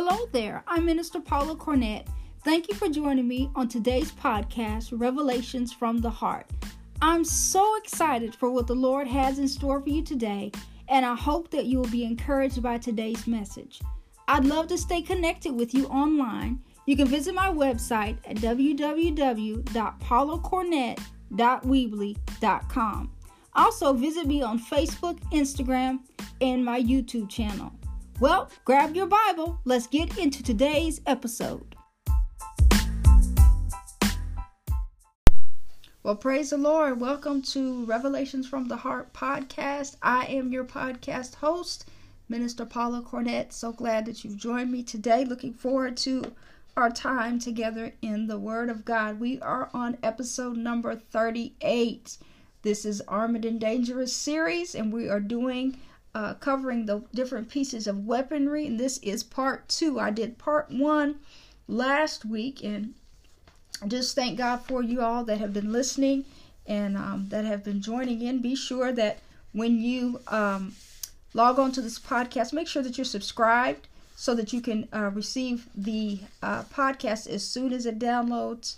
Hello there, I'm Minister Paula Cornett. Thank you for joining me on today's podcast, Revelations from the Heart. I'm so excited for what the Lord has in store for you today, and I hope that you will be encouraged by today's message. I'd love to stay connected with you online. You can visit my website at www.paulacornett.weebly.com. Also, visit me on Facebook, Instagram, and my YouTube channel. Well, grab your Bible. Let's get into today's episode. Well, praise the Lord. Welcome to Revelations from the Heart podcast. I am your podcast host, Minister Paula Cornett. So glad that you've joined me today. Looking forward to our time together in the Word of God. We are on episode number 38. This is Armed and Dangerous series, and we are doing uh, covering the different pieces of weaponry, and this is part two. I did part one last week, and just thank God for you all that have been listening and um, that have been joining in. Be sure that when you um, log on to this podcast, make sure that you're subscribed so that you can uh, receive the uh, podcast as soon as it downloads.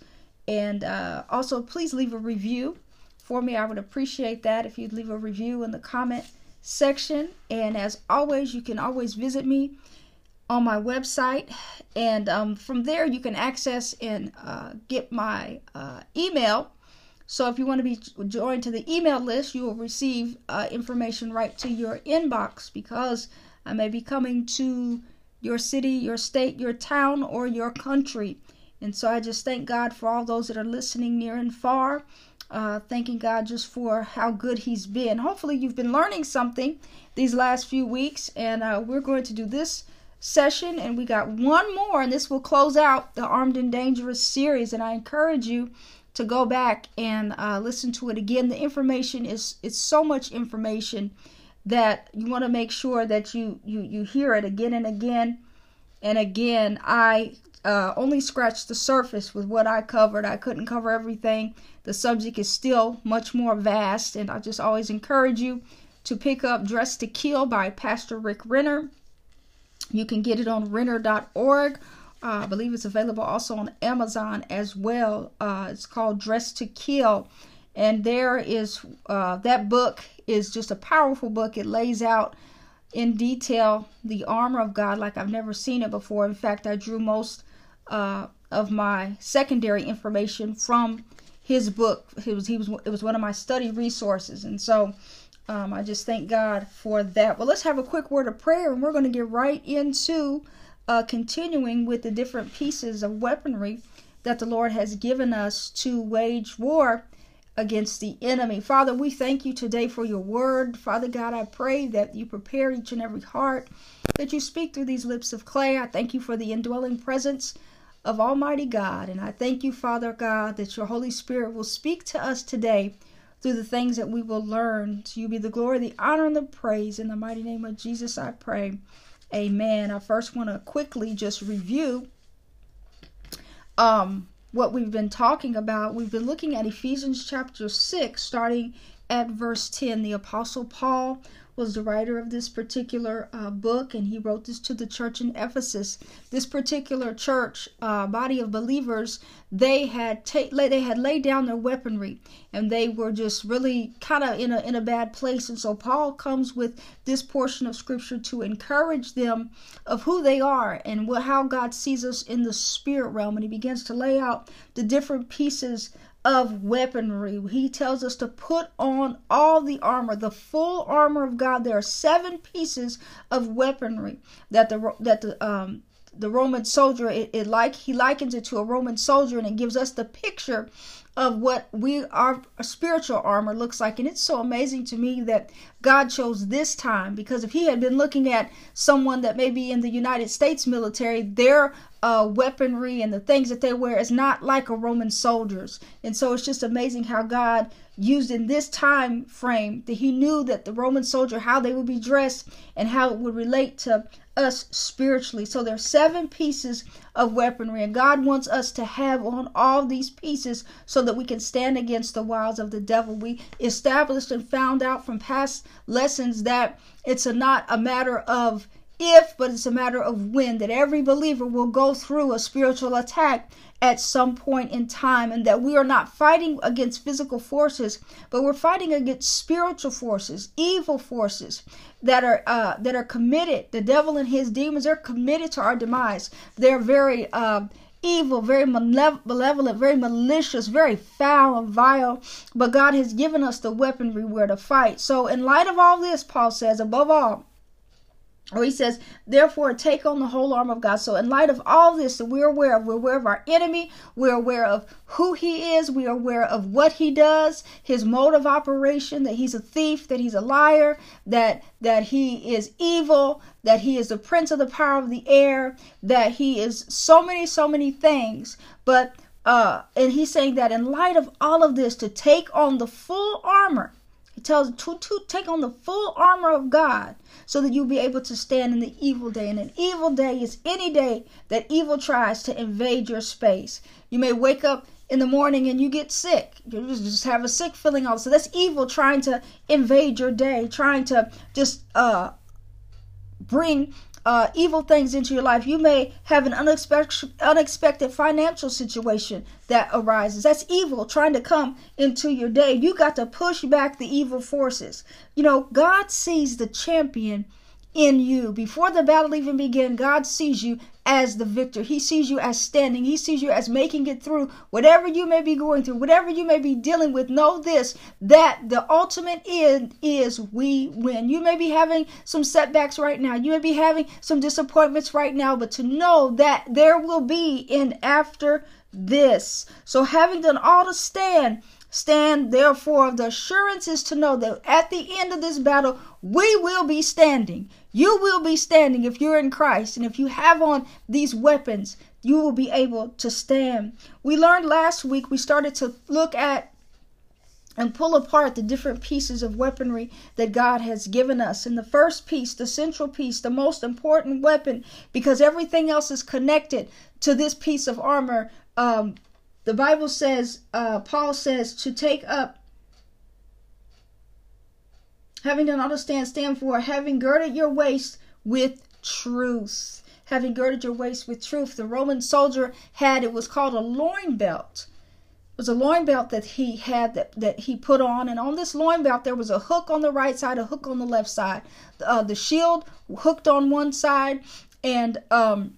And uh, also, please leave a review for me. I would appreciate that if you'd leave a review in the comment section. And as always, you can always visit me on my website. And um, from there, you can access and uh, get my uh, email. So if you want to be joined to the email list, you will receive uh, information right to your inbox because I may be coming to your city, your state, your town, or your country. And so I just thank God for all those that are listening near and far uh, thanking God just for how good He's been. Hopefully, you've been learning something these last few weeks, and uh, we're going to do this session, and we got one more, and this will close out the Armed and Dangerous series. And I encourage you to go back and uh, listen to it again. The information is it's so much information that you want to make sure that you you you hear it again and again and again. I uh, only scratched the surface with what I covered. I couldn't cover everything. The subject is still much more vast, and I just always encourage you to pick up Dress to Kill by Pastor Rick Renner. You can get it on renner.org. Uh, I believe it's available also on Amazon as well. Uh, it's called Dress to Kill. And there is uh, that book is just a powerful book. It lays out in detail the armor of God like I've never seen it before. In fact, I drew most uh, of my secondary information from his book. It was he was it was one of my study resources, and so um, I just thank God for that. Well, let's have a quick word of prayer, and we're going to get right into uh, continuing with the different pieces of weaponry that the Lord has given us to wage war against the enemy. Father, we thank you today for your word. Father God, I pray that you prepare each and every heart, that you speak through these lips of clay. I thank you for the indwelling presence of Almighty God. And I thank you, Father God, that your Holy Spirit will speak to us today through the things that we will learn. To you be the glory, the honor, and the praise. In the mighty name of Jesus, I pray. Amen. I first want to quickly just review um, what we've been talking about. We've been looking at Ephesians chapter 6, starting at verse 10. The Apostle Paul was the writer of this particular uh, book, and he wrote this to the church in Ephesus. This particular church, uh, body of believers, they had ta- they had laid down their weaponry, and they were just really kind of in a in a bad place. And so Paul comes with this portion of scripture to encourage them of who they are and what, how God sees us in the spirit realm, and he begins to lay out the different pieces of weaponry. He tells us to put on all the armor, the full armor of God. There are seven pieces of weaponry that the that the um the Roman soldier it, it like he likens it to a Roman soldier and it gives us the picture of what we our spiritual armor looks like and it's so amazing to me that God chose this time because if he had been looking at someone that may be in the United States military their uh, weaponry and the things that they wear is not like a Roman soldier's and so it's just amazing how God used in this time frame that he knew that the Roman soldier how they would be dressed and how it would relate to us spiritually. So there's seven pieces of weaponry, and God wants us to have on all these pieces so that we can stand against the wiles of the devil. We established and found out from past lessons that it's a, not a matter of if, but it's a matter of when, that every believer will go through a spiritual attack at some point in time, and that we are not fighting against physical forces, but we're fighting against spiritual forces, evil forces that are uh, that are committed. The devil and his demons are committed to our demise. They're very uh, evil, very malevolent, very malicious, very foul and vile. But God has given us the weaponry where to fight. So, in light of all this, Paul says, above all, or he says, therefore, take on the whole armor of God. So, in light of all this that we're aware of, we're aware of our enemy, we're aware of who he is, we're aware of what he does, his mode of operation, that he's a thief, that he's a liar, that that he is evil, that he is the prince of the power of the air, that he is so many, so many things. But uh, and he's saying that in light of all of this, to take on the full armor, tells to, to take on the full armor of God so that you'll be able to stand in the evil day. And an evil day is any day that evil tries to invade your space. You may wake up in the morning and you get sick. You just have a sick feeling all so that's evil trying to invade your day, trying to just uh bring uh, evil things into your life. You may have an unexpected, unexpected financial situation that arises. That's evil trying to come into your day. You got to push back the evil forces. You know, God sees the champion in you. Before the battle even begins, God sees you as the victor. He sees you as standing. He sees you as making it through whatever you may be going through, whatever you may be dealing with. Know this that the ultimate end is we win. You may be having some setbacks right now. You may be having some disappointments right now, but to know that there will be an after this. So having done all to stand, Stand therefore, the assurance is to know that at the end of this battle, we will be standing. You will be standing if you're in Christ. And if you have on these weapons, you will be able to stand. We learned last week, we started to look at and pull apart the different pieces of weaponry that God has given us. And the first piece, the central piece, the most important weapon, because everything else is connected to this piece of armor, um, the Bible says, uh, Paul says, to take up, having done all understand, stand for, having girded your waist with truth. Having girded your waist with truth. The Roman soldier had, it was called a loin belt. It was a loin belt that he had that, that he put on. And on this loin belt, there was a hook on the right side, a hook on the left side. Uh, the shield hooked on one side, and um,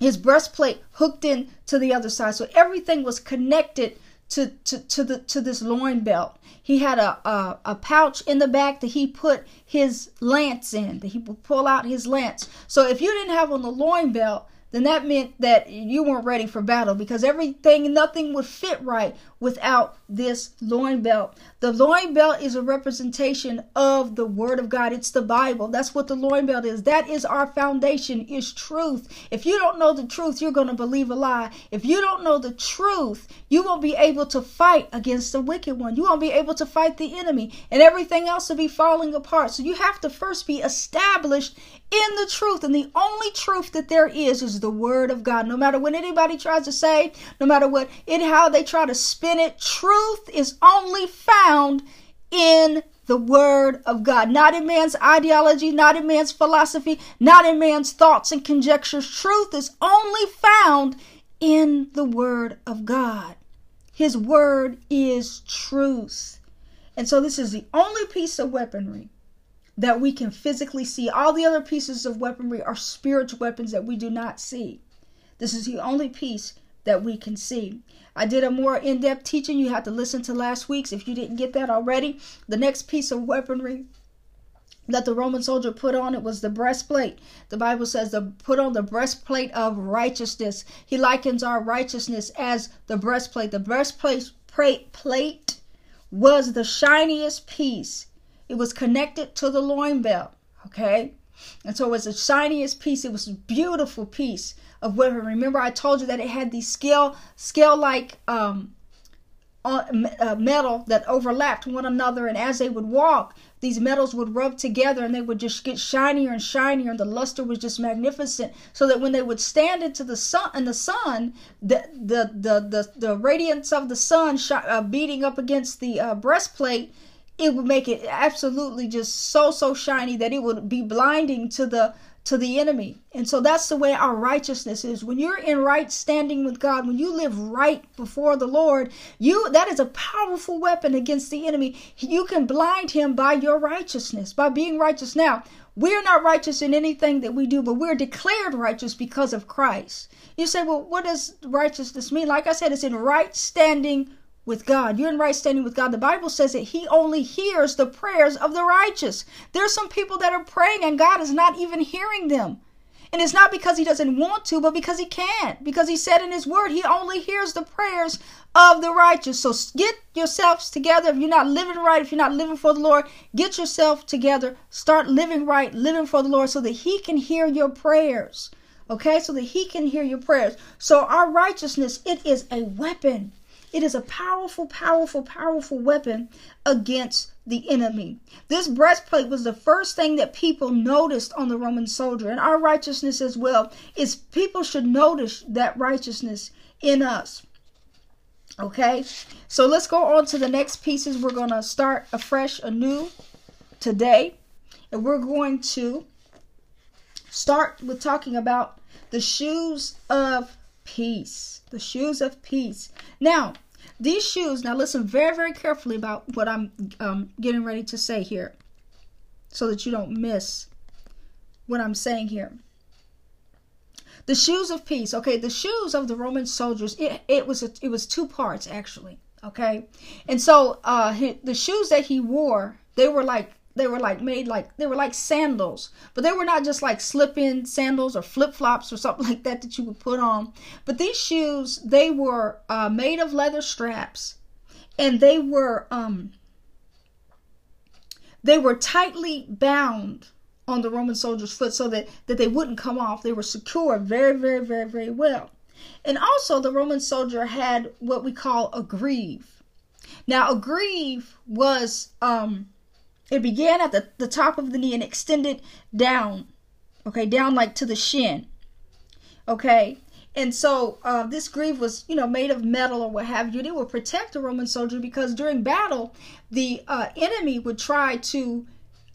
his breastplate hooked in to the other side. So everything was connected to, to, to the to this loin belt. He had a, a, a pouch in the back that he put his lance in, that he would pull out his lance. So if you didn't have on the loin belt, then that meant that you weren't ready for battle because everything, nothing would fit right without this loin belt. The loin belt is a representation of the Word of God. It's the Bible. That's what the loin belt is. That is our foundation, is truth. If you don't know the truth, you're going to believe a lie. If you don't know the truth, you won't be able to fight against the wicked one. You won't be able to fight the enemy, and everything else will be falling apart. So you have to first be established in the truth. And the only truth that there is is the Word of God. No matter what anybody tries to say, no matter what it how they try to spin it, truth is only found in the Word of God, not in man's ideology, not in man's philosophy, not in man's thoughts and conjectures. Truth is only found in the Word of God. His Word is truth. And so, this is the only piece of weaponry that we can physically see. All the other pieces of weaponry are spiritual weapons that we do not see. This is the only piece that we can see. I did a more in depth teaching. You have to listen to last week's if you didn't get that already. The next piece of weaponry that the Roman soldier put on it was the breastplate. The Bible says to put on the breastplate of righteousness. He likens our righteousness as the breastplate. The breastplate plate was the shiniest piece. It was connected to the loin belt. Okay? And so it was the shiniest piece. It was a beautiful piece of weapon. Remember, I told you that it had these scale scale like um, uh, metal that overlapped one another, and as they would walk, these metals would rub together, and they would just get shinier and shinier, and the luster was just magnificent. So that when they would stand into the sun, in the sun, the the the the, the radiance of the sun uh, beating up against the uh, breastplate it would make it absolutely just so so shiny that it would be blinding to the to the enemy. And so that's the way our righteousness is. When you're in right standing with God, when you live right before the Lord, you that is a powerful weapon against the enemy. You can blind him by your righteousness, by being righteous. Now, we're not righteous in anything that we do, but we're declared righteous because of Christ. You say, well, what does righteousness mean? Like I said, it's in right standing with God. You're in right standing with God. The Bible says that He only hears the prayers of the righteous. There's some people that are praying and God is not even hearing them. And it's not because He doesn't want to, but because He can't. Because He said in His Word, He only hears the prayers of the righteous. So get yourselves together. If you're not living right, if you're not living for the Lord, get yourself together. Start living right, living for the Lord so that He can hear your prayers. Okay, so that He can hear your prayers. So our righteousness, it is a weapon. It is a powerful, powerful, powerful weapon against the enemy. This breastplate was the first thing that people noticed on the Roman soldier, and our righteousness as well is people should notice that righteousness in us. Okay, so let's go on to the next pieces. We're going to start afresh, anew today, and we're going to start with talking about the shoes of peace. The shoes of peace. Now, these shoes, now listen very, very carefully about what I'm um, getting ready to say here so that you don't miss what I'm saying here. The shoes of peace. Okay, the shoes of the Roman soldiers, it, it was a, it was two parts actually. Okay, and so uh, the shoes that he wore, they were like they were like made like they were like sandals. But they were not just like slip-in sandals or flip-flops or something like that that you would put on. But these shoes they were uh, made of leather straps. And they were um they were tightly bound on the roman soldier's foot so that that they wouldn't come off. They were secure very very very very well. And also the roman soldier had what we call a greave. Now a greave was um it began at the, the top of the knee and extended down, okay, down like to the shin, okay. And so uh, this greave was, you know, made of metal or what have you. And it would protect the Roman soldier because during battle, the uh, enemy would try to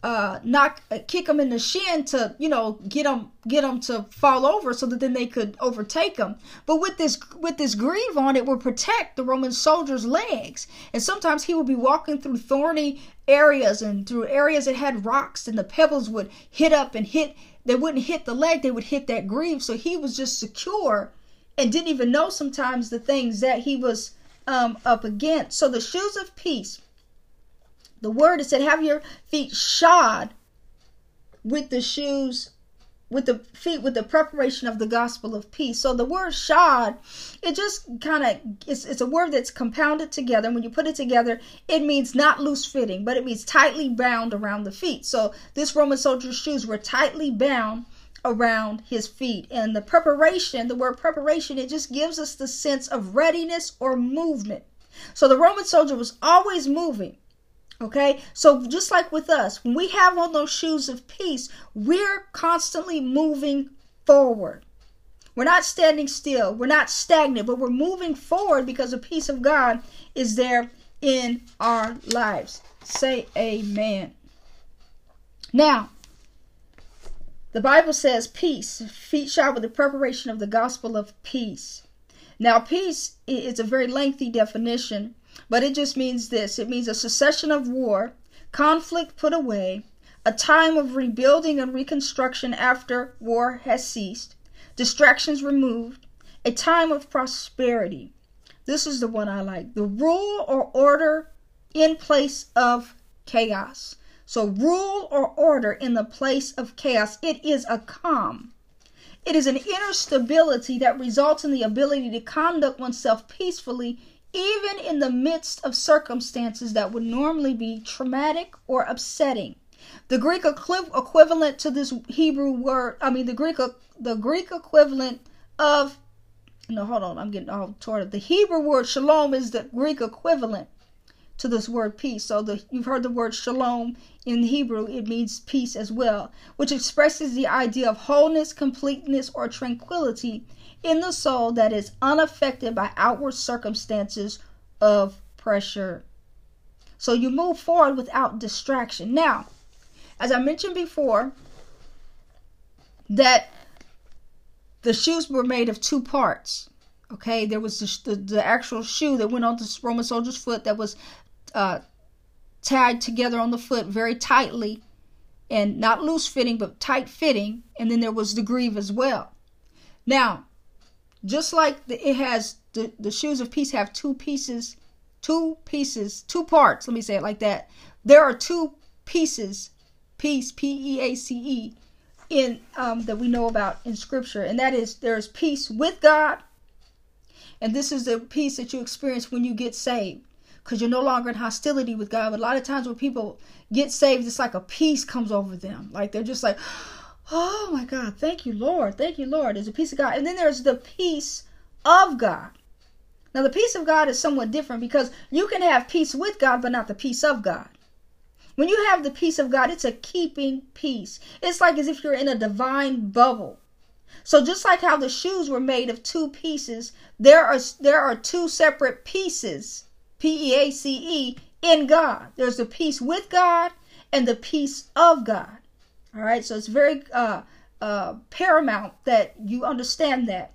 uh, knock, uh, kick them in the shin to, you know, get them, get them to fall over so that then they could overtake them. But with this, with this greave on, it would protect the Roman soldier's legs. And sometimes he would be walking through thorny areas and through areas that had rocks, and the pebbles would hit up and hit. They wouldn't hit the leg; they would hit that greave. So he was just secure and didn't even know sometimes the things that he was um, up against. So the shoes of peace the word it said, have your feet shod with the shoes, with the feet, with the preparation of the gospel of peace. So the word shod, it just kind of, it's, it's a word that's compounded together. When you put it together, it means not loose fitting, but it means tightly bound around the feet. So this Roman soldier's shoes were tightly bound around his feet. And the preparation, the word preparation, it just gives us the sense of readiness or movement. So the Roman soldier was always moving. Okay, so just like with us, when we have on those shoes of peace, we're constantly moving forward. We're not standing still, we're not stagnant, but we're moving forward because the peace of God is there in our lives. Say amen. Now, the Bible says peace, feet shod with the preparation of the gospel of peace. Now, peace is a very lengthy definition but it just means this it means a cessation of war, conflict put away, a time of rebuilding and reconstruction after war has ceased, distractions removed, a time of prosperity. This is the one I like. The rule or order in place of chaos. So, rule or order in the place of chaos. It is a calm. It is an inner stability that results in the ability to conduct oneself peacefully even in the midst of circumstances that would normally be traumatic or upsetting. The Greek equivalent to this Hebrew word, I mean the Greek the Greek equivalent of no, hold on, I'm getting all torn. up. The Hebrew word shalom is the Greek equivalent to this word peace. So the, you've heard the word shalom in Hebrew, it means peace as well, which expresses the idea of wholeness, completeness, or tranquility in the soul that is unaffected by outward circumstances of pressure. So you move forward without distraction. Now, as I mentioned before, that the shoes were made of two parts. Okay, there was the, the, the actual shoe that went on the Roman soldier's foot that was uh, tied together on the foot very tightly and not loose fitting but tight fitting and then there was the greave as well now just like the, it has the, the shoes of peace have two pieces two pieces two parts let me say it like that there are two pieces peace p-e-a-c-e in um, that we know about in scripture and that is there's peace with god and this is the peace that you experience when you get saved because you're no longer in hostility with God. But a lot of times when people get saved, it's like a peace comes over them. Like they're just like, oh my God, thank you, Lord. Thank you, Lord. There's a peace of God. And then there's the peace of God. Now, the peace of God is somewhat different because you can have peace with God, but not the peace of God. When you have the peace of God, it's a keeping peace. It's like as if you're in a divine bubble. So just like how the shoes were made of two pieces, there are there are two separate pieces P E A C E, in God. There's the peace with God and the peace of God. All right, so it's very uh, uh, paramount that you understand that.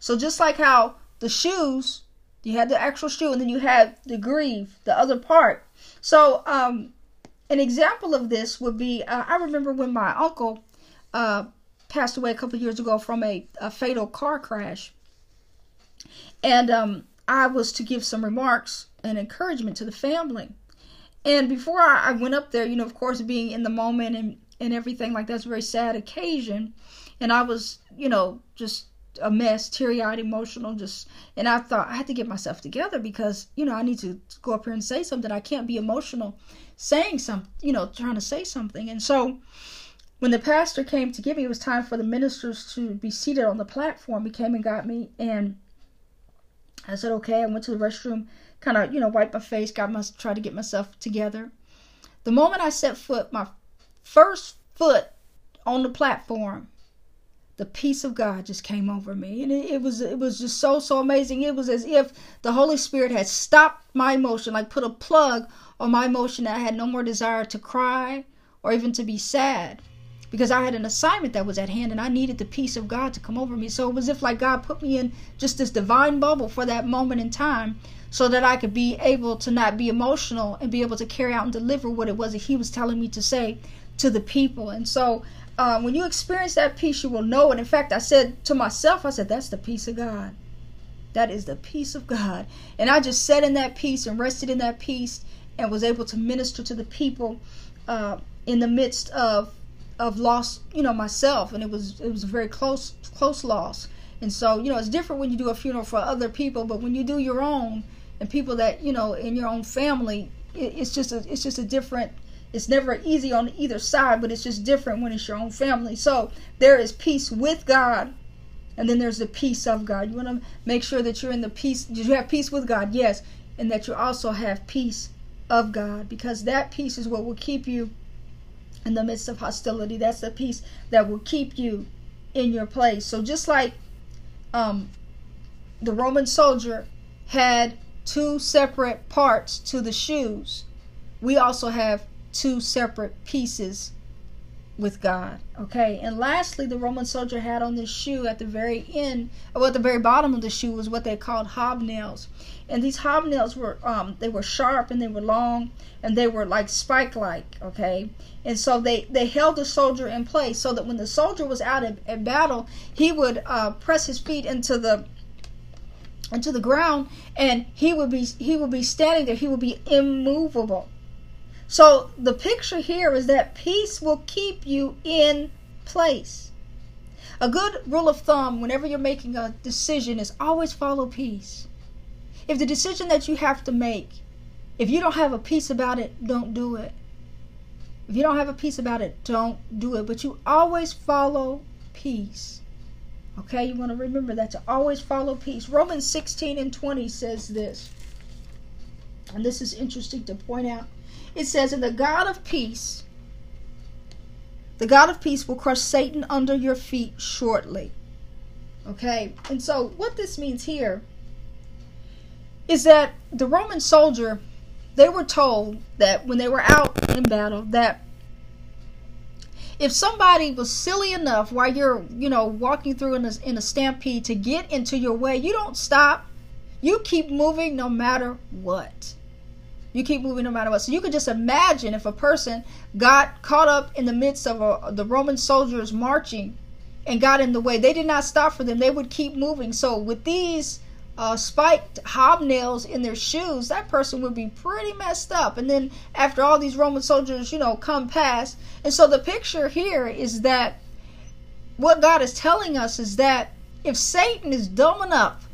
So just like how the shoes, you had the actual shoe, and then you had the greave, the other part. So um, an example of this would be uh, I remember when my uncle uh, passed away a couple years ago from a, a fatal car crash, and um, I was to give some remarks and encouragement to the family. And before I, I went up there, you know, of course, being in the moment and, and everything like that's a very sad occasion. And I was, you know, just a mess, teary eyed, emotional, just and I thought I had to get myself together because, you know, I need to go up here and say something. I can't be emotional saying something, you know, trying to say something. And so when the pastor came to give me, it was time for the ministers to be seated on the platform. He came and got me and I said, okay. I went to the restroom, kind of, you know, wiped my face, got my, tried to get myself together. The moment I set foot, my first foot on the platform, the peace of God just came over me, and it, it, was it was just so so amazing. It was as if the Holy Spirit had stopped my emotion, like put a plug on my emotion. That I had no more desire to cry or even to be sad because I had an assignment that was at hand and I needed the peace of God to come over me. So it was if like God put me in just this divine bubble for that moment in time so that I could be able to not be emotional and be able to carry out and deliver what it was that he was telling me to say to the people. And so uh, when you experience that peace, you will know it. In fact, I said to myself, I said, that's the peace of God. That is the peace of God. And I just sat in that peace and rested in that peace and was able to minister to the people uh, in the midst of of loss, you know, myself, and it was it was a very close close loss. And so, you know, it's different when you do a funeral for other people, but when you do your own and people that you know in your own family, it, it's just a it's just a different. It's never easy on either side, but it's just different when it's your own family. So there is peace with God, and then there's the peace of God. You want to make sure that you're in the peace. Did you have peace with God, yes, and that you also have peace of God, because that peace is what will keep you in the midst of hostility. That's the peace that will keep you in your place. So just like um, the Roman soldier had two separate parts to the shoes, we also have two separate pieces with God. Okay, and lastly, the Roman soldier had on this shoe at the very end, or at the very bottom of the shoe was what they called hobnails, and these hobnails were um they were sharp and they were long and they were like spike like. Okay, and so they they held the soldier in place so that when the soldier was out at, at battle, he would uh, press his feet into the into the ground and he would be he would be standing there he would be immovable so the picture here is that peace will keep you in place. A good rule of thumb whenever you're making a decision is always follow peace. If the decision that you have to make, if you don't have a peace about it, don't do it. If you don't have a peace about it, don't do it. But you always follow peace. Okay, you want to remember that to always follow peace. Romans 16 and 20 says this. And this is interesting to point out. It says, And the God of peace, the God of peace will crush Satan under your feet shortly. Okay, and so what this means here is that the Roman soldier they were told that when they were out in battle that if somebody was silly enough while you're, you know, walking through in a, in a stampede to get into your way, you don't stop. You keep moving no matter what. You keep moving no matter what. So you could just imagine if a person got caught up in the midst of a, the Roman soldiers marching and got in the way. They did not stop for them. They would keep moving. So with these uh, spiked hobnails in their shoes, that person would be pretty messed up. And then after all these Roman soldiers, you know, come past. And so the picture here is that what God is telling us is that if Satan is dumb enough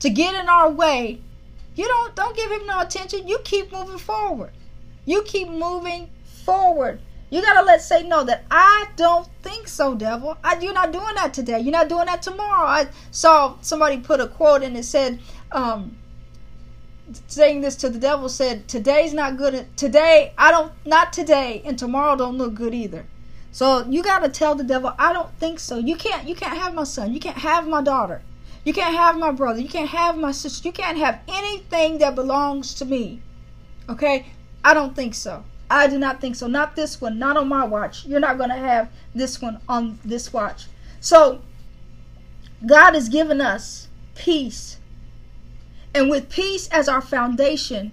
to get in our way, you don't don't give him no attention. You keep moving forward. You keep moving forward. You gotta let Satan know that I don't think so, devil. I, you're not doing that today. You're not doing that tomorrow. I saw somebody put a quote and it said, um, saying this to the devil said, "Today's not good. Today, I don't. Not today, and tomorrow don't look good either." So you gotta tell the devil, "I don't think so. You can't. You can't have my son. You can't have my daughter. You can't have my brother. You can't have my sister. You can't have anything that belongs to me." Okay, I don't think so. I do not think so. Not this one. Not on my watch. You're not going to have this one on this watch. So, God has given us peace. And with peace as our foundation,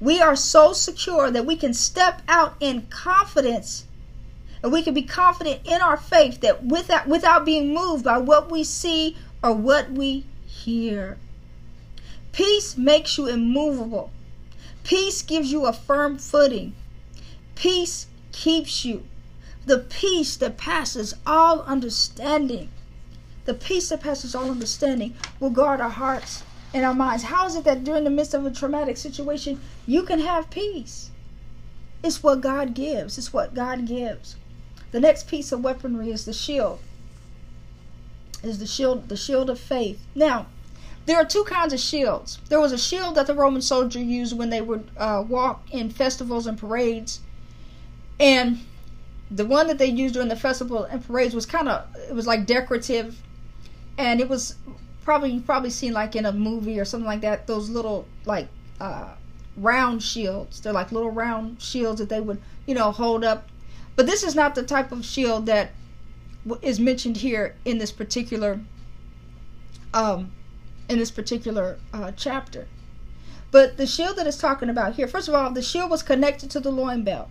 we are so secure that we can step out in confidence and we can be confident in our faith that without without being moved by what we see or what we hear. Peace makes you immovable. Peace gives you a firm footing. Peace keeps you. The peace that passes all understanding. The peace that passes all understanding will guard our hearts and our minds. How is it that during the midst of a traumatic situation, you can have peace? It's what God gives. It's what God gives. The next piece of weaponry is the shield. Is the shield the shield of faith. Now, there are two kinds of shields. There was a shield that the Roman soldier used when they would uh, walk in festivals and parades and the one that they used during the festival and parades was kind of it was like decorative and it was probably you probably seen like in a movie or something like that those little like uh, round shields they're like little round shields that they would you know hold up but this is not the type of shield that is mentioned here in this particular um in this particular uh, chapter but the shield that is talking about here first of all the shield was connected to the loin belt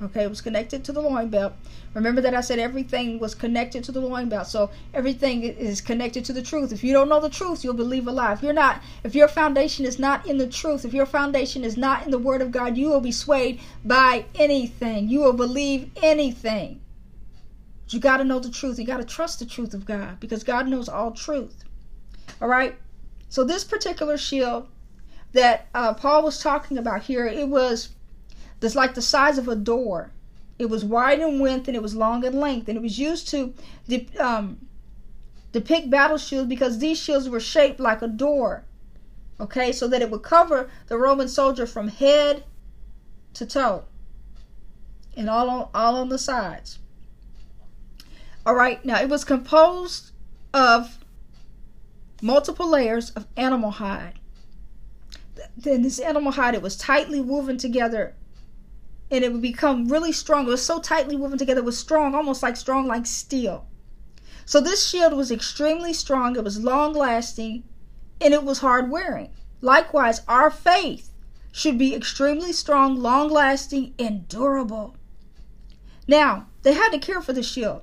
Okay, it was connected to the loin belt. Remember that I said everything was connected to the loin belt. So everything is connected to the truth. If you don't know the truth, you'll believe a lie. If you're not, if your foundation is not in the truth, if your foundation is not in the word of God, you will be swayed by anything. You will believe anything. You got to know the truth. You got to trust the truth of God because God knows all truth. All right. So this particular shield that uh, Paul was talking about here, it was that's like the size of a door. It was wide in width and it was long in length, and it was used to de- um, depict battle shields because these shields were shaped like a door. Okay, so that it would cover the Roman soldier from head to toe, and all on all on the sides. All right, now it was composed of multiple layers of animal hide. Then this animal hide it was tightly woven together and it would become really strong. It was so tightly woven together, it was strong, almost like strong like steel. So this shield was extremely strong, it was long lasting, and it was hard wearing. Likewise, our faith should be extremely strong, long lasting, and durable. Now, they had to care for the shield.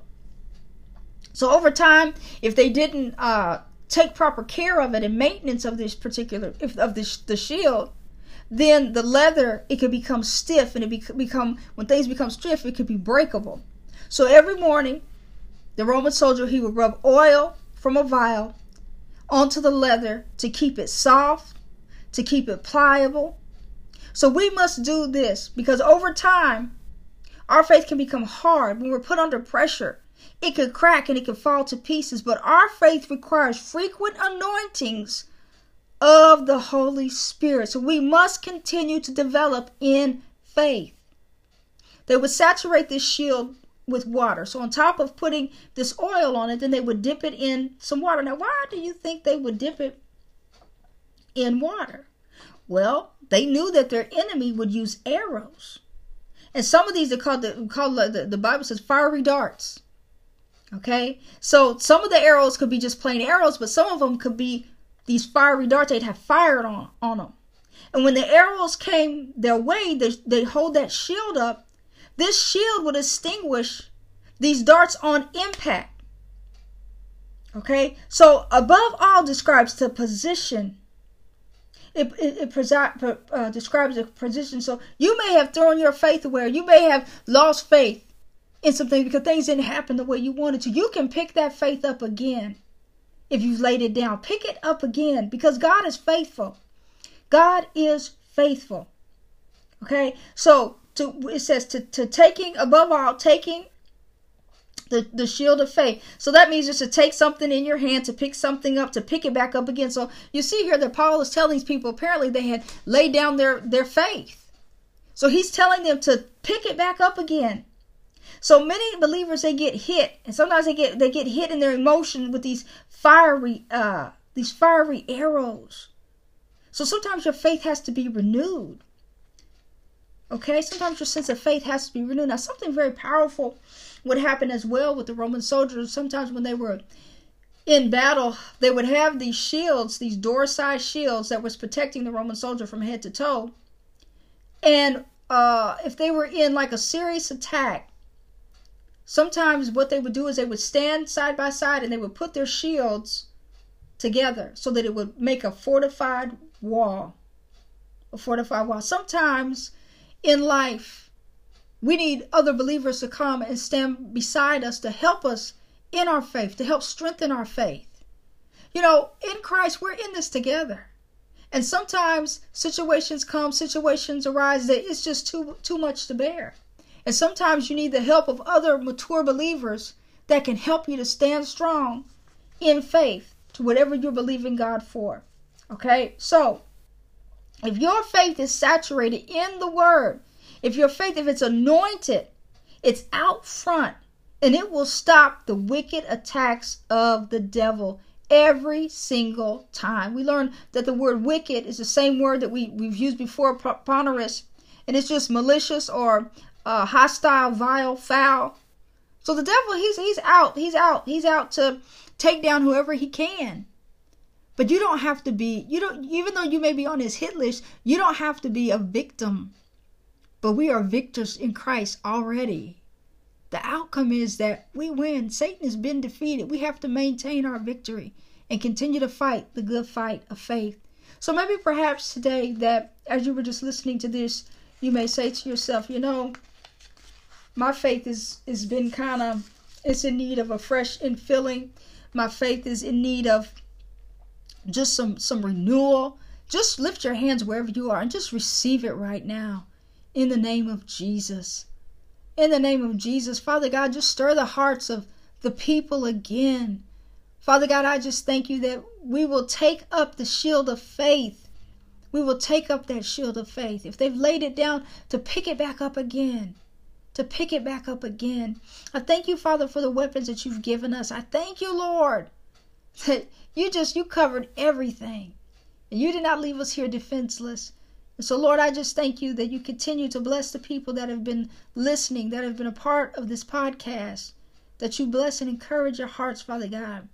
So over time, if they didn't uh, take proper care of it and maintenance of this particular if, of this the shield, then the leather it could become stiff and it be, become when things become stiff it could be breakable. So every morning the roman soldier he would rub oil from a vial onto the leather to keep it soft to keep it pliable. So we must do this because over time our faith can become hard. When we're put under pressure it could crack and it could fall to pieces but our faith requires frequent anointings of the Holy Spirit. So we must continue to develop in faith. They would saturate this shield with water. So on top of putting this oil on it, then they would dip it in some water. Now, why do you think they would dip it in water? Well, they knew that their enemy would use arrows. And some of these are called the called the, the Bible says fiery darts. Okay? So some of the arrows could be just plain arrows, but some of them could be these fiery darts they'd have fired on, on them. And when the arrows came their way, they, they hold that shield up. This shield would extinguish these darts on impact. Okay? So above all describes the position it, it, it presi- uh, describes a position. So you may have thrown your faith away. You may have lost faith in something because things didn't happen the way you wanted to. You can pick that faith up again if you've laid it down. Pick it up again because God is faithful. God is faithful. Okay, so to it says to, to taking above all taking the, the shield of faith. So that means just to take something in your hand, to pick something up, to pick it back up again. So you see here that Paul is telling these people apparently they had laid down their, their faith. So he's telling them to pick it back up again. So many believers they get hit, and sometimes they get they get hit in their emotion with these fiery uh these fiery arrows. So sometimes your faith has to be renewed. Okay, sometimes your sense of faith has to be renewed. Now something very powerful would happen as well with the Roman soldiers. Sometimes when they were in battle, they would have these shields, these door-sized shields that was protecting the Roman soldier from head to toe. And uh, if they were in like a serious attack, sometimes what they would do is they would stand side by side and they would put their shields together so that it would make a fortified wall. A fortified wall. Sometimes in life, we need other believers to come and stand beside us to help us in our faith, to help strengthen our faith. You know, in Christ, we're in this together. And sometimes situations come, situations arise that it's just too too much to bear. And sometimes you need the help of other mature believers that can help you to stand strong in faith to whatever you're believing God for. Okay? So, if your faith is saturated in the word, if your faith, if it's anointed, it's out front and it will stop the wicked attacks of the devil every single time. We learned that the word wicked is the same word that we, we've used before, poneros, and it's just malicious or uh, hostile, vile, foul. So the devil, he's he's out, he's out, he's out to take down whoever he can. But you don't have to be, you don't, even though you may be on his hit list, you don't have to be a victim but we are victors in Christ already. The outcome is that we win. Satan has been defeated. We have to maintain our victory and continue to fight the good fight of faith. So maybe perhaps today that as you were just listening to this, you may say to yourself, you know, my faith is has been kind of it's in need of a fresh infilling. My faith is in need of just some some renewal. Just lift your hands wherever you are and just receive it right now in the name of Jesus. In the name of Jesus, Father God, just stir the hearts of the people again. Father God, I just thank you that we will take up the shield of faith. We will take up that shield of faith. If they've laid it down, to pick it back up again. To pick it back up again. I thank you, Father, for the weapons that you've given us. I thank you, Lord, that you just you covered everything. And you did not leave us here defenseless. And so, Lord, I just thank you that you continue to bless the people that have been listening, that have been a part of this podcast, that you bless and encourage your hearts, Father God.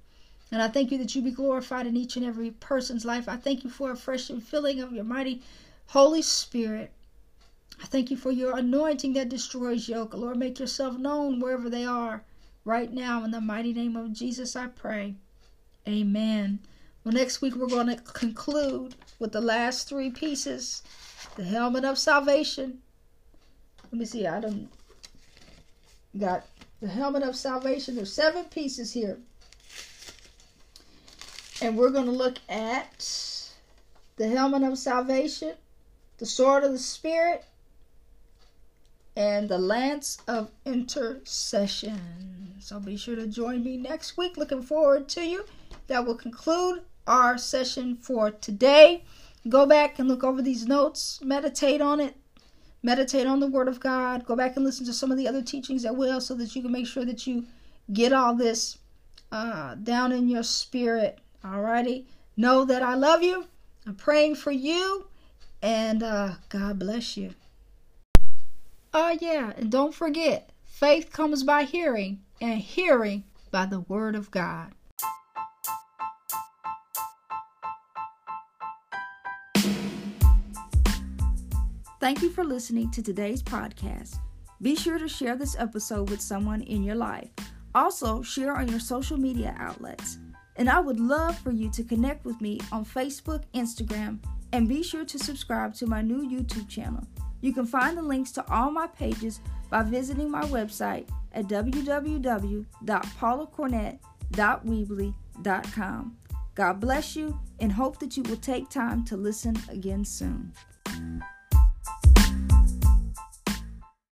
And I thank you that you be glorified in each and every person's life. I thank you for a fresh filling of your mighty Holy Spirit. I thank you for your anointing that destroys yoke. Lord, make yourself known wherever they are right now. In the mighty name of Jesus, I pray. Amen. Well, next week we're going to conclude with the last three pieces the helmet of salvation. Let me see, I don't got the helmet of salvation. There's seven pieces here. And we're going to look at the helmet of salvation, the sword of the Spirit, and the lance of intercession. So be sure to join me next week. Looking forward to you. That will conclude our session for today. Go back and look over these notes, meditate on it, meditate on the Word of God. Go back and listen to some of the other teachings as well so that you can make sure that you get all this uh, down in your spirit. Alrighty. Know that I love you. I'm praying for you. And uh, God bless you. Oh, yeah. And don't forget, faith comes by hearing, and hearing by the word of God. Thank you for listening to today's podcast. Be sure to share this episode with someone in your life. Also, share on your social media outlets. And I would love for you to connect with me on Facebook, Instagram, and be sure to subscribe to my new YouTube channel. You can find the links to all my pages by visiting my website at www.paulacornett.weebly.com. God bless you and hope that you will take time to listen again soon.